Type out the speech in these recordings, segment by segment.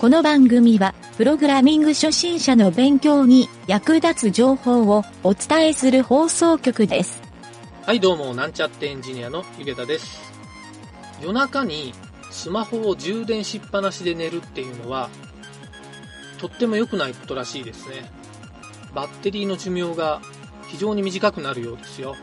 この番組は、プログラミング初心者の勉強に役立つ情報をお伝えする放送局です。はい、どうも、なんちゃってエンジニアのゆげたです。夜中にスマホを充電しっぱなしで寝るっていうのは、とっても良くないことらしいですね。バッテリーの寿命が非常に短くなるようですよ。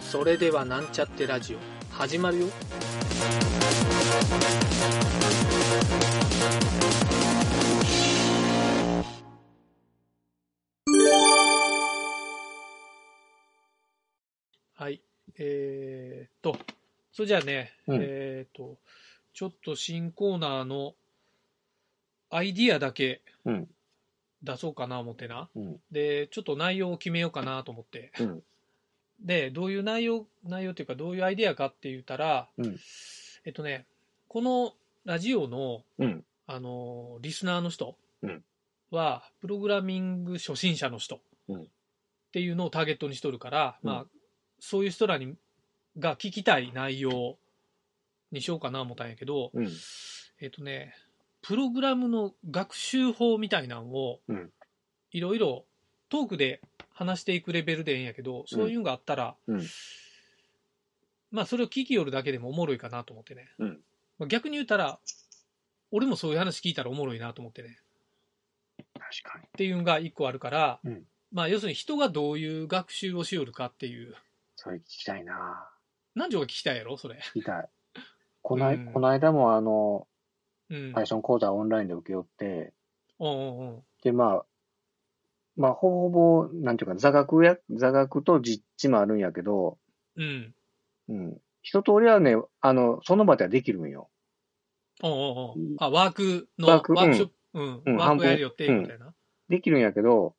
それでは、なんちゃってラジオ、始まるよ。はい。えー、っと、それじゃあね、うんえーっと、ちょっと新コーナーのアイディアだけうん出そうかな思ってな。うんで、ちょっと内容を決めようかなと思って。うんで、どういう内容、内容っていうか、どういうアイディアかって言ったら、うんえっとね、このラジオの、うん。あの、リスナーの人うん。は、プログラミング初心者の人うん。っていうのをターゲットにしとるから、うん。まあ、そういう人らにが聞きたい内容にしようかな思ったんやけど、うん。えっとね、プログラムの学習法みたいなのをうん、いろいろトークで話していくレベルでええんやけど、そういうのがあったら、うん。まあそれを聞きよるだけでもおもろいかなと思ってね。うん。まあ逆に言ったら、俺もそういう話聞いたらおもろいなと思ってね。確かに。っていうのが一個あるから、うんまあ要するに人がどういう学習をしよるかっていう。それ聞きたいな何条が聞きたいやろ？それ。聞きたい。こない、うんこの間もあの、うん。Python 講座オンラインで受け負って、おうんうんうん。で、まあ、まあ、ほぼほぼ、なんていうか、座学や、座学と実地もあるんやけど、うん。うん。一通りはね、あの、その場ではできるんよ。おうおうおうあ、ワークの、ワークワークショップ、うん。うんワークやるよって、半分みたいな。できるんやけど、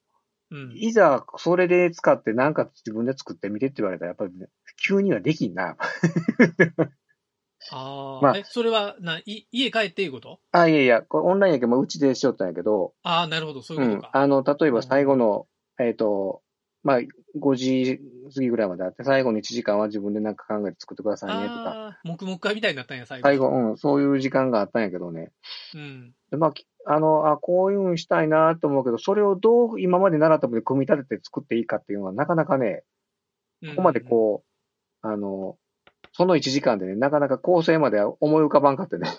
うん。いざ、それで使ってなんか自分で作ってみてって言われたら、やっぱりね、急にはできんな。あ あ、まあえ、それは、な、い、家帰っていうこと？あ、いやいや、これオンラインやけど、まあうちでしよったんやけど、ああ、なるほど、そういううんことか。あの、例えば最後の、えっ、と、まあ、5時過ぎぐらいまであって、最後の1時間は自分でなんか考えて作ってくださいねとか、黙々会みたいになったんや、最後。最後、うん、そういう時間があったんやけどね。うん。でまあ、きあの、あ、こういうふうにしたいなと思うけど、それをどう今まで習ったもので組み立てて作っていいかっていうのは、なかなかね、こここまでこう、あの、その1時間でね、なかなか構成までは思い浮かばんかってね。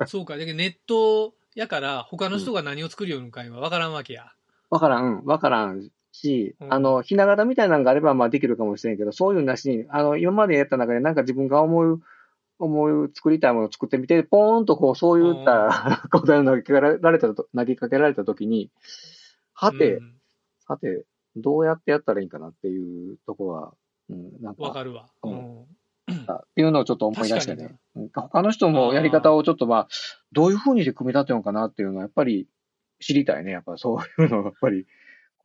うん。そうか、だけどネットやから、他の人が何を作るようかいは分からんわけや。わからん、うん、わからんし、うんあの、ひな形みたいなのがあれば、まあできるかもしれんけど、そういうのなしに、あの、今までやった中でなんか自分が思う、思う、作りたいものを作ってみて、ポーンとこう、そういった 答えを投げかけられたと、投げかけられたときに、はて、うんさて、どうやってやったらいいんかなっていうとこは、うん、なんか、わかるわ。ううんん。っていうのをちょっと思い出して確ね。うん他の人もやり方をちょっとまあ、どういうふうにして組み立てようかなっていうのは、やっぱり知りたいね。やっぱりそういうのを、やっぱり、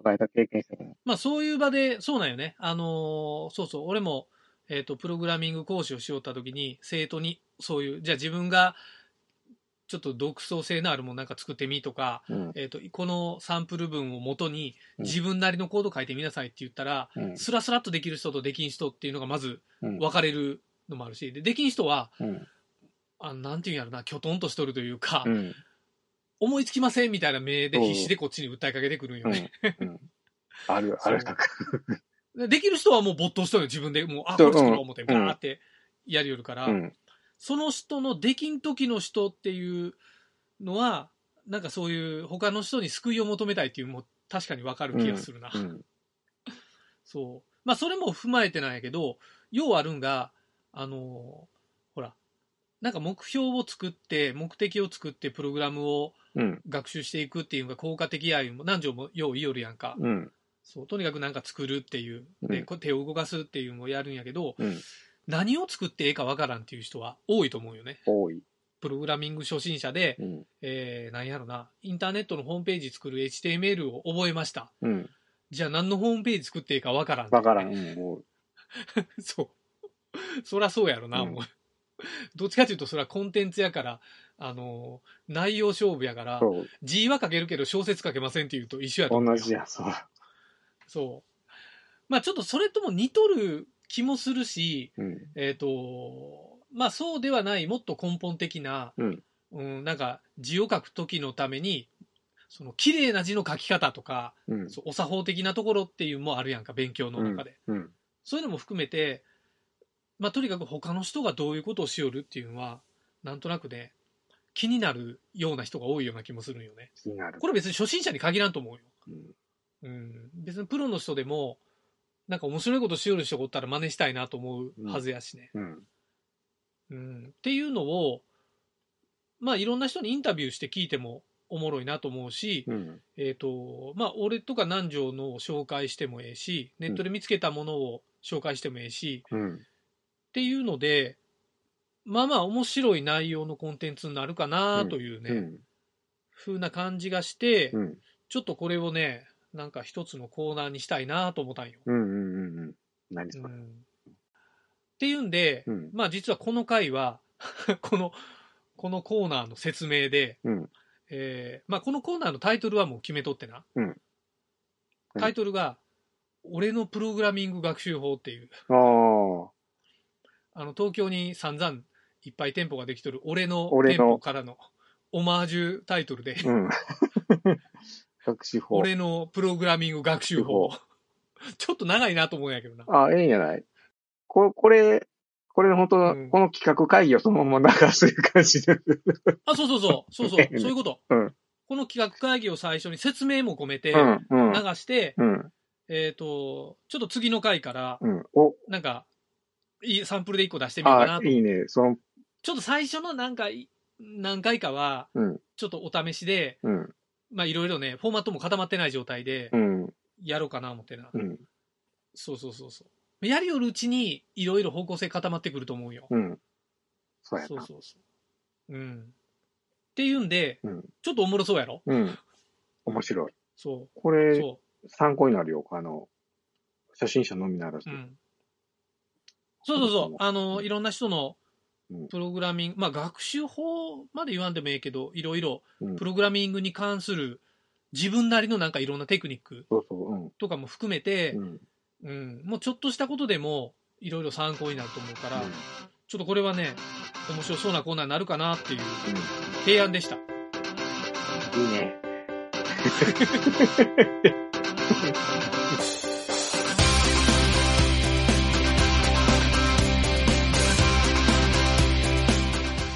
この間経験したから。まあそういう場で、そうなんよね。あのーそうそう、俺も、えっ、と、プログラミング講師をしよった時に、生徒に、そういう、じゃあ自分が、ちょっと独創性のあるものなんか作ってみとか、うん。えっ、と、このサンプル文を元にうん自分なりのコード書いてみなさいって言ったら、うん。スラスラっとできる人とできん人っていうのがまずうん。分かれるのもあるし、で、できん人は、うん。あなんていうんやろな、きょとんとしとるというか、うん。思いつきませんみたいな目で必死でこっちに訴えかけてくるんよね。うん。ある、ある、なんか。でできる人はもう没頭しとるよ、自分で。もう、あ、これ作ろう思って、うんバーってやりよるから、うん。その人のできん時の人っていうのは、なんかそういう他の人に救いを求めたいっていうのも確かにわかる気がするな。うん。そう。まあ、それも踏まえてなんやけど、要はあるんが、あのなんか目標を作って、目的を作って、プログラムをうん。学習していくっていうのが効果的やいうも、何条もよう言いよるやんか。うん。そう。とにかくなんか作るっていう。で、手を動かすっていうのをやるんやけど、うん。何を作ってええかわからんっていう人は多いと思うよね。多い。プログラミング初心者で、うん。えー、何やろな、インターネットのホームページ作る HTML を覚えました。うん。じゃあ何のホームページ作っていいかわからん、わからん。うん。もう そう。そらそうやろな、うんもう。どっちかというと、それはコンテンツやから、あのー内容勝負やから。字は書けるけど小説書けませんっていうと一緒やと思うよ同じや、そう。そう。まあちょっとそれとも似とる気もするし、うん。えっ、と、まあそうではない、もっと根本的な、うんうん、なんか字を書くときのために、その綺麗な字の書き方とか、うん。そうお作法的なところっていうのもあるやんか、勉強の中で。うん。そういうのも含めて、まあ、とにかく他の人がどういうことをしよるっていうのは、なんとなくね、気になるような人が多いような気もするんよね。気になる。これ別に初心者に限らんと思うよ。うんうん。別にプロの人でも、なんか面白いことしよる人がおったら真似したいなと思うはずやしね。うん。うん。っていうのを、まあいろんな人にインタビューして聞いてもおもろいなと思うし、うん。えっ、と、まあ俺とか南條のを紹介してもええし、ネットで見つけたものを紹介してもええし、うん。っていうので、まあまあ面白い内容のコンテンツになるかなというね、うん。風な感じがして、うん。ちょっとこれをね、なんか一つのコーナーにしたいなと思ったんよ。うん。うん。うん。何それ。うんっていうんで、うん。まあ実はこの回は、この、このコーナーの説明で、うん。えーまあこのコーナーのタイトルはもう決めとってな。うんタイトルが、俺のプログラミング学習法っていう、ああ。あの東京に散々いっぱい店舗ができとる俺の俺の店舗からのオマージュタイトルで、うん。学習法。俺のプログラミング学習法。ちょっと長いなと思うんやけどな。あ、ええんじゃないここれ、これ本当、うんこの企画会議をそのまま流すいう感じで。あ、そうそうそう。そうそう。ねそういうこと。うんこの企画会議を最初に説明も込めてうん、うん流。して、うん。えっ、と、ちょっと次の回から、うん。お、なんか、サンプルで1個出してみようかなあ、と。いいね。その、ちょっと最初のなんか、い何回かは、うん。ちょっとお試しで、うん。まあいろいろね、フォーマットも固まってない状態でう、ん。やろうかな思ってな。うん。そうそうそうそう。やりよるうちに、いろいろ方向性固まってくると思うよ。うん。そうやな。そうそうそう。うん。っていうんで、うん。ちょっとおもろそうやろ？うん。面白い。そこう。れ、そ参考になるよ。あの、初心者のみならずう。う。ん。そうそうそう。あうの、んいろんな人のうんプログラミング、まあ学習法まで言わんでもええけど、いろいろうんプログラミングに関する自分なりのなんかいろんなテクニック。とかも含めてう、ん。うん、もうちょっとしたことでもいろいろ参考になると思うから、うんちょっとこれはね、面白そうなコーナーになるかなっていうう提案でした。ん。いいね。